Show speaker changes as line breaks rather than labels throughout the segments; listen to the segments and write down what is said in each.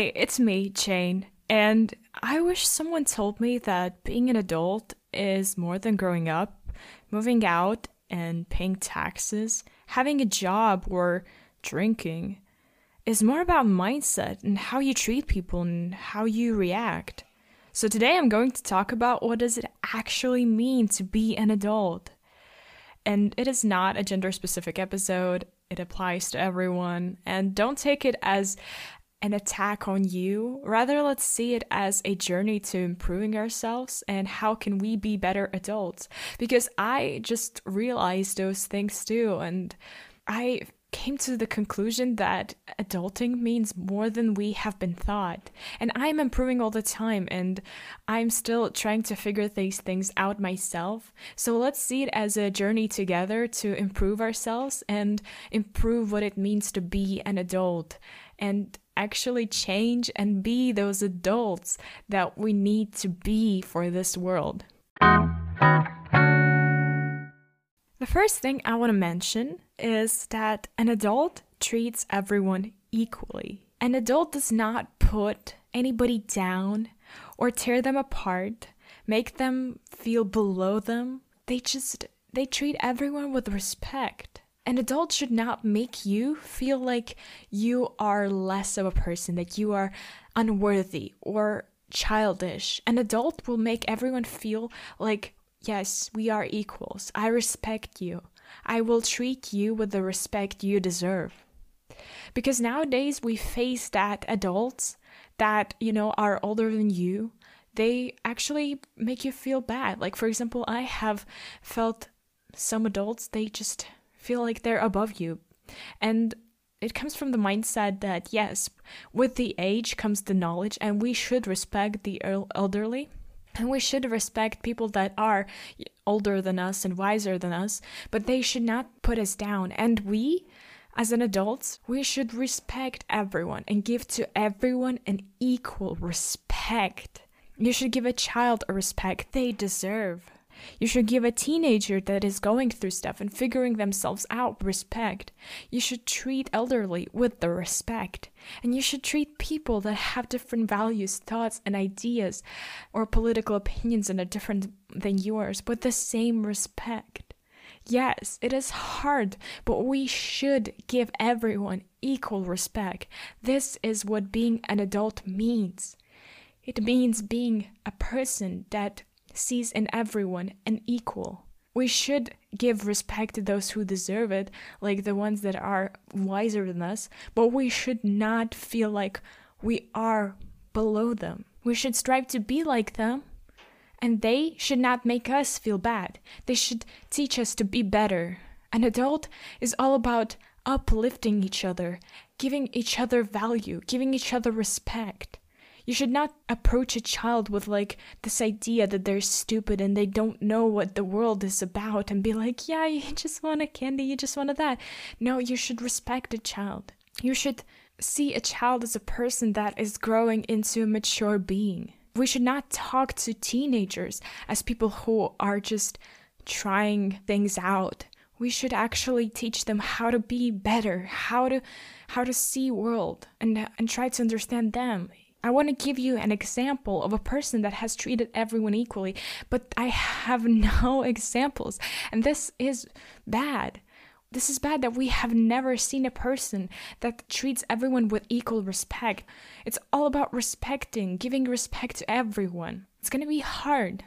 Hey, it's me, Jane, and I wish someone told me that being an adult is more than growing up, moving out, and paying taxes, having a job, or drinking. It's more about mindset and how you treat people and how you react. So today I'm going to talk about what does it actually mean to be an adult. And it is not a gender specific episode. It applies to everyone and don't take it as an attack on you. Rather, let's see it as a journey to improving ourselves and how can we be better adults. Because I just realized those things too. And I came to the conclusion that adulting means more than we have been thought. And I'm improving all the time and I'm still trying to figure these things out myself. So let's see it as a journey together to improve ourselves and improve what it means to be an adult and actually change and be those adults that we need to be for this world. The first thing I want to mention is that an adult treats everyone equally. An adult does not put anybody down or tear them apart, make them feel below them. They just they treat everyone with respect. An adult should not make you feel like you are less of a person, that you are unworthy or childish. An adult will make everyone feel like, yes, we are equals. I respect you. I will treat you with the respect you deserve. Because nowadays we face that adults that, you know, are older than you, they actually make you feel bad. Like, for example, I have felt some adults, they just feel like they're above you. And it comes from the mindset that, yes, with the age comes the knowledge, and we should respect the elderly. And we should respect people that are older than us and wiser than us, but they should not put us down. And we, as an adults, we should respect everyone and give to everyone an equal respect. You should give a child a respect they deserve. You should give a teenager that is going through stuff and figuring themselves out respect. You should treat elderly with the respect. And you should treat people that have different values, thoughts, and ideas or political opinions that are different than yours with the same respect. Yes, it is hard, but we should give everyone equal respect. This is what being an adult means. It means being a person that sees in everyone an equal. We should give respect to those who deserve it, like the ones that are wiser than us, but we should not feel like we are below them. We should strive to be like them, and they should not make us feel bad. They should teach us to be better. An adult is all about uplifting each other, giving each other value, giving each other respect. You should not approach a child with like this idea that they're stupid and they don't know what the world is about and be like, yeah, you just want a candy, you just want that. No, you should respect a child. You should see a child as a person that is growing into a mature being. We should not talk to teenagers as people who are just trying things out. We should actually teach them how to be better, how to how to see world and and try to understand them. I want to give you an example of a person that has treated everyone equally, but I have no examples. And this is bad. This is bad that we have never seen a person that treats everyone with equal respect. It's all about respecting, giving respect to everyone. It's going to be hard,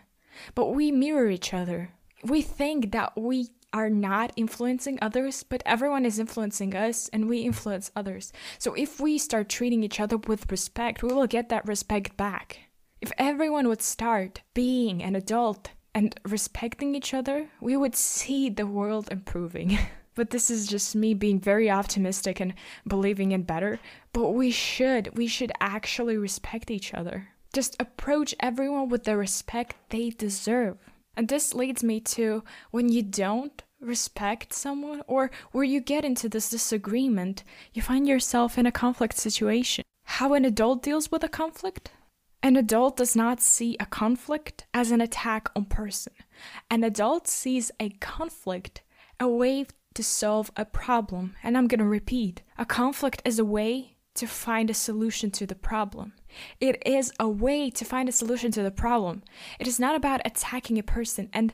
but we mirror each other. We think that we are not influencing others, but everyone is influencing us and we influence others. So if we start treating each other with respect, we will get that respect back. If everyone would start being an adult and respecting each other, we would see the world improving. but this is just me being very optimistic and believing in better. But we should, we should actually respect each other. Just approach everyone with the respect they deserve. And this leads me to when you don't respect someone or where you get into this disagreement, you find yourself in a conflict situation. How an adult deals with a conflict? An adult does not see a conflict as an attack on person. An adult sees a conflict a way to solve a problem. And I'm going to repeat, a conflict is a way to find a solution to the problem. It is a way to find a solution to the problem. It is not about attacking a person. And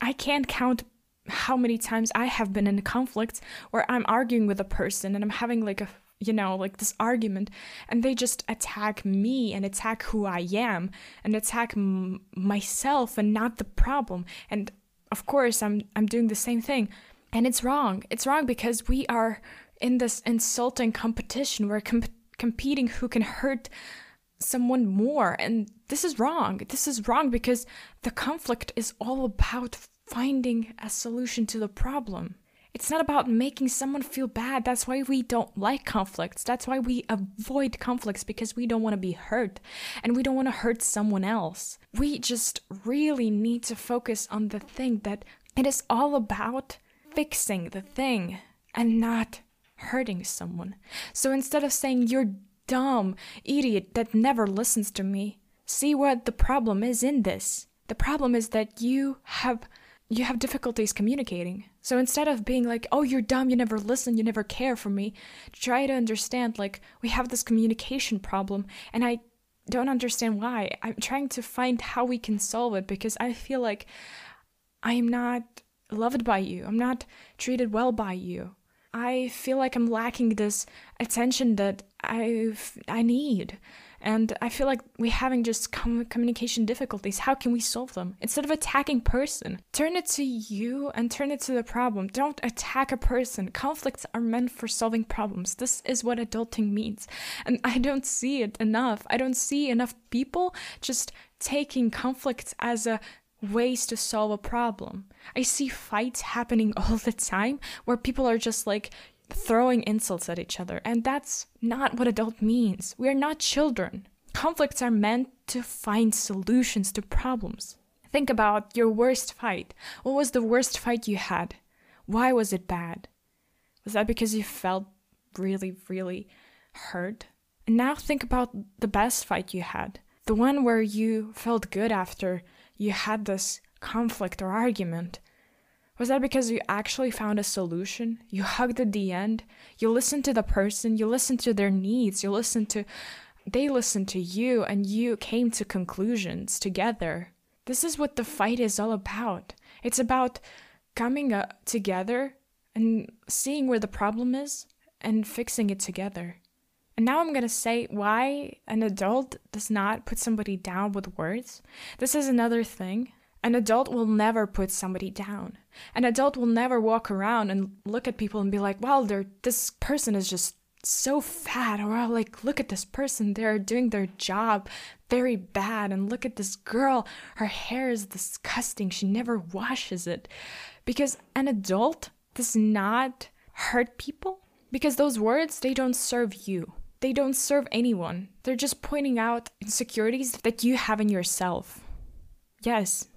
I can't count how many times I have been in a conflict where I'm arguing with a person and I'm having like a you know like this argument and they just attack me and attack who I am and attack m- myself and not the problem and of course I'm I'm doing the same thing and it's wrong it's wrong because we are in this insulting competition comp- competing who can hurt someone more and this is wrong this is wrong because the conflict is all about finding a solution to the problem. It's not about making someone feel bad. That's why we don't like conflicts. That's why we avoid conflicts because we don't want to be hurt and we don't want to hurt someone else. We just really need to focus on the thing that it is all about fixing the thing and not hurting someone. So instead of saying, You're dumb, idiot that never listens to me, see what the problem is in this. The problem is that you have you have difficulties communicating. So instead of being like, oh, you're dumb, you never listen, you never care for me, try to understand, like, we have this communication problem and I don't understand why. I'm trying to find how we can solve it because I feel like I'm not loved by you, I'm not treated well by you. I feel like I'm lacking this attention that I I need. And I feel like we're having just com- communication difficulties. How can we solve them? Instead of attacking person, turn it to you and turn it to the problem. Don't attack a person. Conflicts are meant for solving problems. This is what adulting means. And I don't see it enough. I don't see enough people just taking conflicts as a ways to solve a problem. I see fights happening all the time where people are just like, throwing insults at each other, and that's not what adult means. We are not children. Conflicts are meant to find solutions to problems. Think about your worst fight. What was the worst fight you had? Why was it bad? Was that because you felt really, really hurt? And now think about the best fight you had. The one where you felt good after you had this conflict or argument. Was that because you actually found a solution? You hugged at the end? You listened to the person, you listened to their needs, you listened to they listened to you and you came to conclusions together. This is what the fight is all about. It's about coming up together and seeing where the problem is and fixing it together. And now I'm going to say why an adult does not put somebody down with words. This is another thing an adult will never put somebody down. An adult will never walk around and look at people and be like, "Well, they're this person is just so fat," or like, "Look at this person; they're doing their job very bad." And look at this girl; her hair is disgusting. She never washes it. Because an adult does not hurt people because those words they don't serve you. They don't serve anyone. They're just pointing out insecurities that you have in yourself. Yes,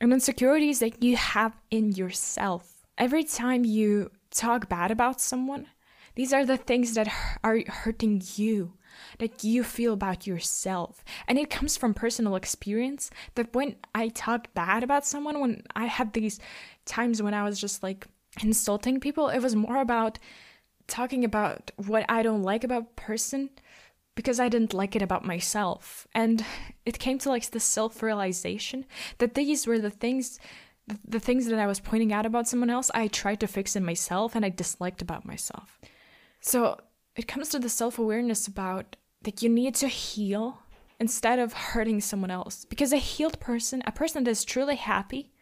and insecurities that you have in yourself. Every time you talk bad about someone, these are the things that are hurting you, that you feel about yourself. And it comes from personal experience that when I talk bad about someone, when I had these times when I was just like insulting people, it was more about talking about what I don't like about person because I didn't like it about myself. And it came to like the self realization that these were the things the things that I was pointing out about someone else, I tried to fix in myself and I disliked about myself. So it comes to the self awareness about that you need to heal instead of hurting someone else. Because a healed person, a person that is truly happy,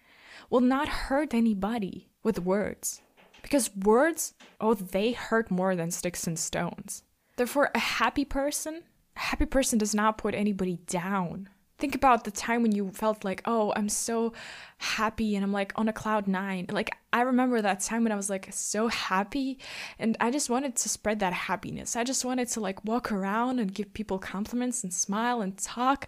will not hurt anybody with words. Because words, oh, they hurt more than sticks and stones. Therefore, a happy person, a happy person does not put anybody down. Think about the time when you felt like, oh, I'm so happy and I'm like on a cloud nine. Like, I remember that time when I was like so happy and I just wanted to spread that happiness. I just wanted to like walk around and give people compliments and smile and talk.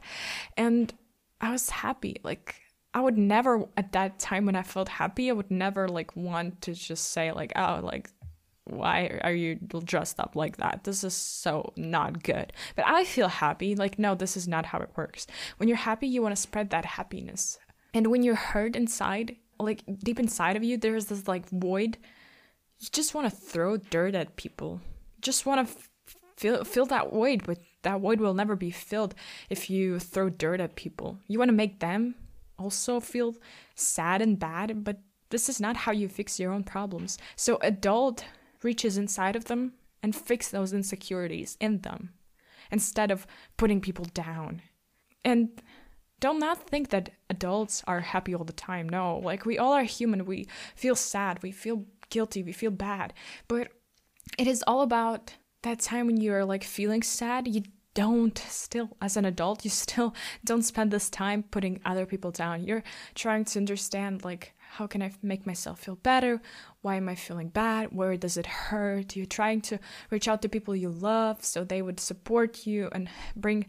And I was happy. Like, I would never, at that time when I felt happy, I would never like want to just say, like, oh, like, why are you dressed up like that? This is so not good. But I feel happy. Like, no, this is not how it works. When you're happy, you want to spread that happiness. And when you're hurt inside, like deep inside of you, there's this like void. You just want to throw dirt at people. You just want to f- fill fill that void, but that void will never be filled if you throw dirt at people. You want to make them also feel sad and bad, but this is not how you fix your own problems. So adult reaches inside of them and fix those insecurities in them instead of putting people down. And don't not think that adults are happy all the time. No, like we all are human. We feel sad, we feel guilty, we feel bad. But it is all about that time when you're like feeling sad, you don't still as an adult you still don't spend this time putting other people down. You're trying to understand like how can i make myself feel better? Why am i feeling bad? Where does it hurt? You're trying to reach out to people you love so they would support you and bring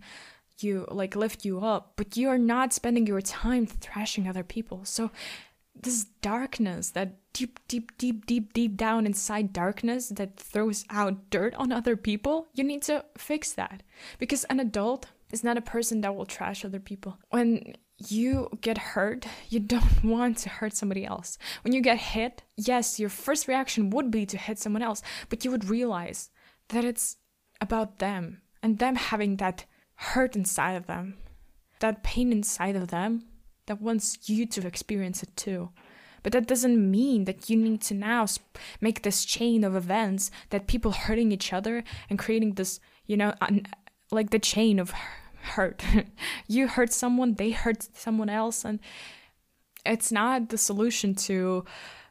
you like lift you up but you are not spending your time thrashing other people. So this darkness that deep deep deep deep deep down inside darkness that throws out dirt on other people you need to fix that. Because an adult is not a person that will trash other people. When you get hurt you don't want to hurt somebody else. When you get hit yes your first reaction would be to hit someone else but you would realize that it's about them and them having that hurt inside of them, that pain inside of them that wants you to experience it too. But that doesn't mean that you need to now make this chain of events that people hurting each other and creating this, you know, like the chain of hurt. you hurt someone, they hurt someone else, and it's not the solution to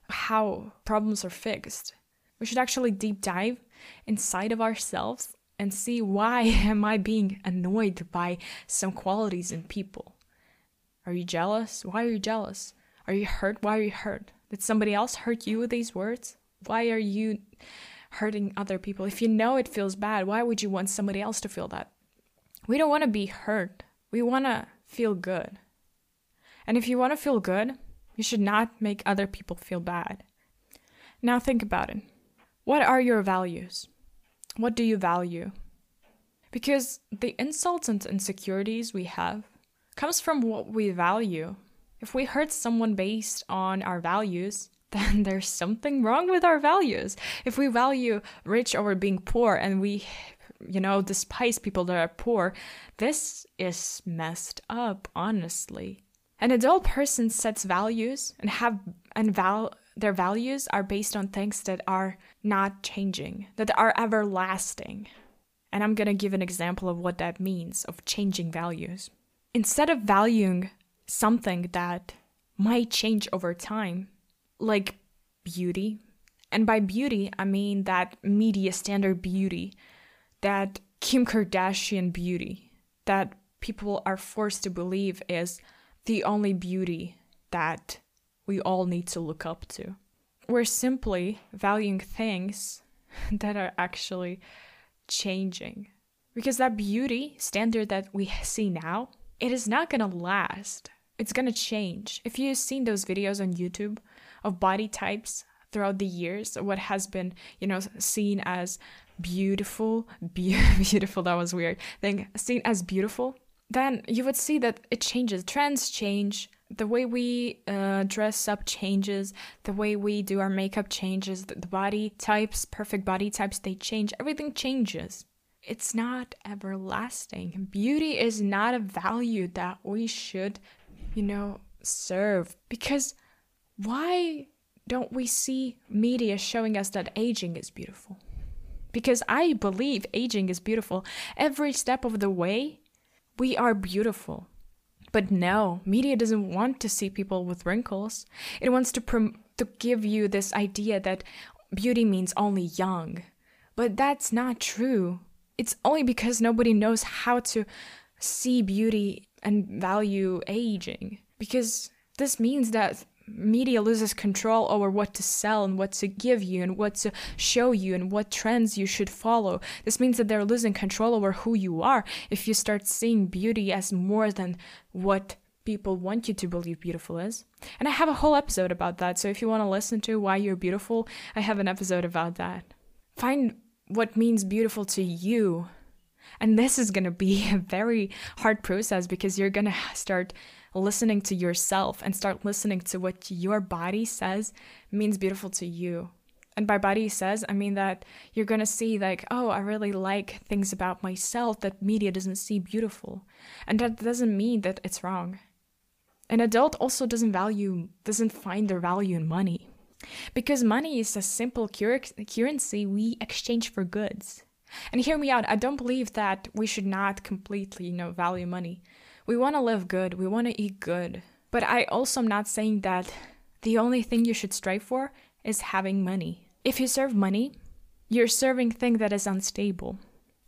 how problems are fixed. We should actually deep dive inside of ourselves and see why am I being annoyed by some qualities in people. Are you jealous? Why are you jealous? Are you hurt? Why are you hurt? Did somebody else hurt you with these words? Why are you hurting other people? If you know it feels bad, why would you want somebody else to feel that? We don't want to be hurt. We want to feel good. And if you want to feel good, you should not make other people feel bad. Now think about it. What are your values? What do you value? Because the insults and insecurities we have comes from what we value. If we hurt someone based on our values, then there's something wrong with our values. If we value rich over being poor and we you know despise people that are poor, this is messed up, honestly. An adult person sets values and have and val their values are based on things that are not changing, that are everlasting. And I'm going to give an example of what that means of changing values. Instead of valuing something that might change over time, like beauty, and by beauty, I mean that media standard beauty, that Kim Kardashian beauty, that people are forced to believe is the only beauty that we all need to look up to. We're simply valuing things that are actually changing. Because that beauty standard that we see now, it is not gonna last. It's gonna change. If you've seen those videos on YouTube of body types throughout the years, what has been, you know, seen as beautiful, be- beautiful, that was weird, thing, seen as beautiful, then you would see that it changes. Trends change, the way we uh, dress up changes, the way we do our makeup changes, the, the body types, perfect body types, they change. Everything changes. It's not everlasting. Beauty is not a value that we should, you know, serve. Because why don't we see media showing us that aging is beautiful? Because I believe aging is beautiful. Every step of the way, we are beautiful but no, media doesn't want to see people with wrinkles. It wants to prom- to give you this idea that beauty means only young. But that's not true. It's only because nobody knows how to see beauty and value aging. Because this means that media loses control over what to sell and what to give you and what to show you and what trends you should follow. This means that they're losing control over who you are if you start seeing beauty as more than what people want you to believe beautiful is. And I have a whole episode about that, so if you want to listen to why you're beautiful, I have an episode about that. Find what means beautiful to you. And this is going to be a very hard process because you're going to start listening to yourself and start listening to what your body says means beautiful to you. And by body says, I mean that you're gonna see, like, oh, I really like things about myself that media doesn't see beautiful. And that doesn't mean that it's wrong. An adult also doesn't value, doesn't find their value in money. Because money is a simple cur- currency we exchange for goods. And hear me out, I don't believe that we should not completely, you know, value money. We wanna live good, we wanna eat good. But I also am not saying that the only thing you should strive for is having money. If you serve money, you're serving thing that is unstable.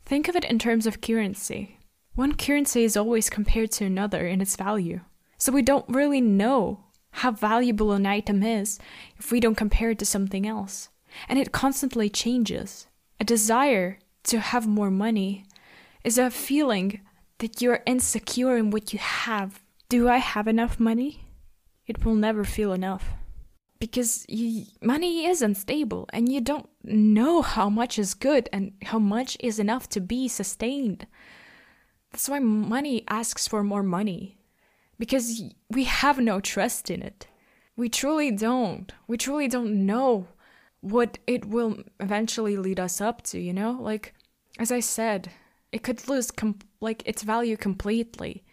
Think of it in terms of currency. One currency is always compared to another in its value. So we don't really know how valuable an item is if we don't compare it to something else. And it constantly changes. A desire to have more money is a feeling that you're insecure in what you have. Do I have enough money? It will never feel enough because you, money is unstable and you don't know how much is good and how much is enough to be sustained. That's why money asks for more money because we have no trust in it. We truly don't. We truly don't know what it will eventually lead us up to, you know? Like as I said, it could lose com- like its value completely.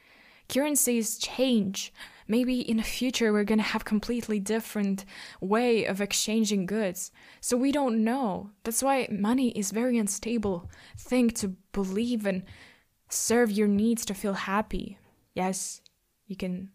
Currencies change maybe in the future we're going to have completely different way of exchanging goods so we don't know that's why money is very unstable thing to believe and serve your needs to feel happy yes you can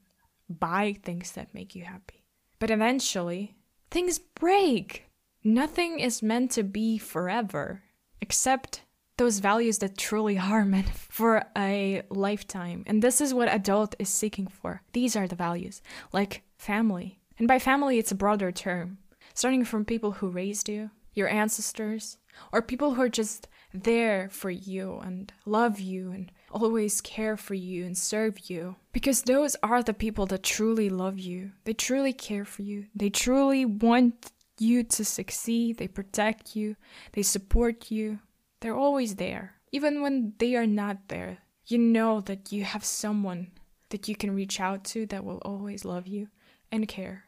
buy things that make you happy but eventually things break nothing is meant to be forever except those values that truly are meant for a lifetime. And this is what adult is seeking for. These are the values, like family. And by family, it's a broader term, starting from people who raised you, your ancestors, or people who are just there for you and love you and always care for you and serve you. Because those are the people that truly love you. They truly care for you. They truly want you to succeed. They protect you. They support you. They're always there. Even when they are not there, you know that you have someone that you can reach out to that will always love you and care.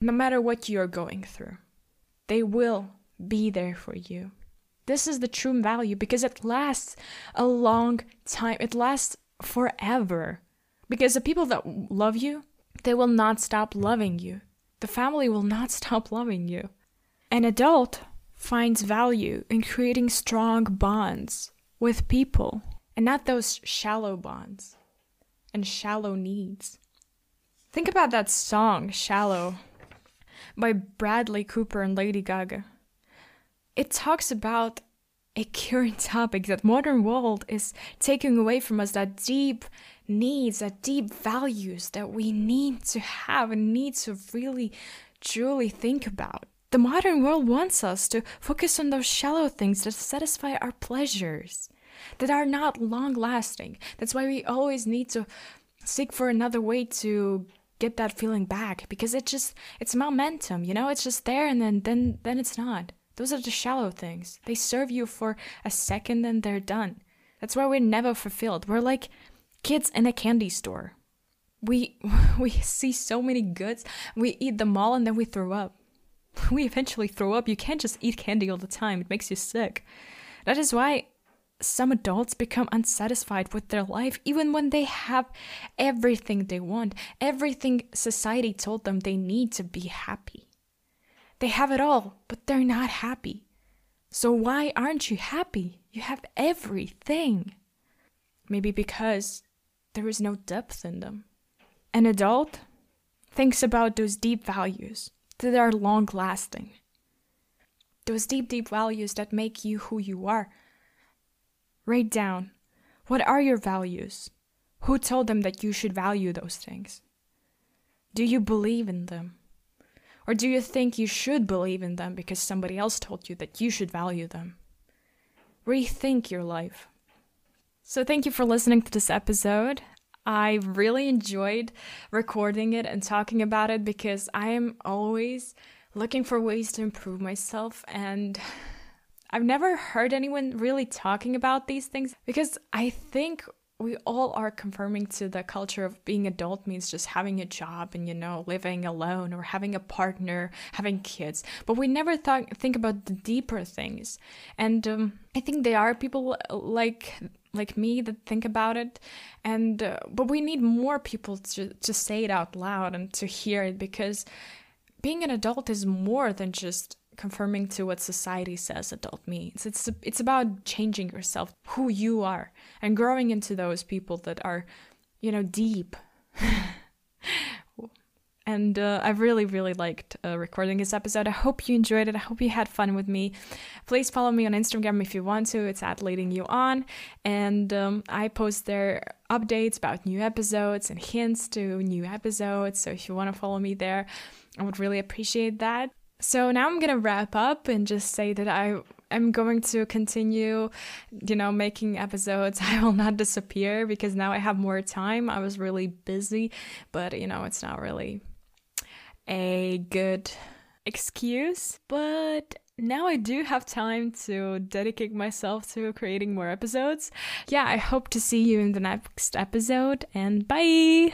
No matter what you are going through, they will be there for you. This is the true value because it lasts a long time. It lasts forever. Because the people that love you, they will not stop loving you. The family will not stop loving you. An adult finds value in creating strong bonds with people and not those shallow bonds and shallow needs. Think about that song, Shallow, by Bradley Cooper and Lady Gaga. It talks about a current topic that modern world is taking away from us that deep needs, that deep values that we need to have and need to really truly think about. The modern world wants us to focus on those shallow things that satisfy our pleasures, that are not long lasting. That's why we always need to seek for another way to get that feeling back because it just it's momentum, you know? It's just there and then then then it's not. Those are the shallow things. They serve you for a second and they're done. That's why we're never fulfilled. We're like kids in a candy store. We we see so many goods, we eat them all and then we throw up. we eventually throw up. You can't just eat candy all the time, it makes you sick. That is why some adults become unsatisfied with their life even when they have everything they want, everything society told them they need to be happy. They have it all, but they're not happy. So why aren't you happy? You have everything. Maybe because there is no depth in them. An adult thinks about those deep values, that are long lasting. Those deep, deep values that make you who you are. Write down what are your values? Who told them that you should value those things? Do you believe in them? Or do you think you should believe in them because somebody else told you that you should value them? Rethink your life. So, thank you for listening to this episode. I really enjoyed recording it and talking about it because I am always looking for ways to improve myself and I've never heard anyone really talking about these things because I think we all are confirming to the culture of being adult means just having a job and you know living alone or having a partner having kids. But we never thought think about the deeper things. And um, i think there are people like like me that think about it. And uh, but we need more people to to say it out loud and to hear it because being an adult is more than just conforming to what society says adult means. It's it's about changing yourself, who you are, and growing into those people that are, you know, deep. and uh, I've really, really liked uh, recording this episode. I hope you enjoyed it. I hope you had fun with me. Please follow me on Instagram if you want to. It's at leading you on, and um, I post there updates about new episodes and hints to new episodes. So if you want to follow me there, I would really appreciate that. So now I'm going to wrap up and just say that I am going to continue, you know, making episodes. I will not disappear because now I have more time. I was really busy, but you know, it's not really a good excuse. But now I do have time to dedicate myself to creating more episodes. Yeah, I hope to see you in the next episode and bye.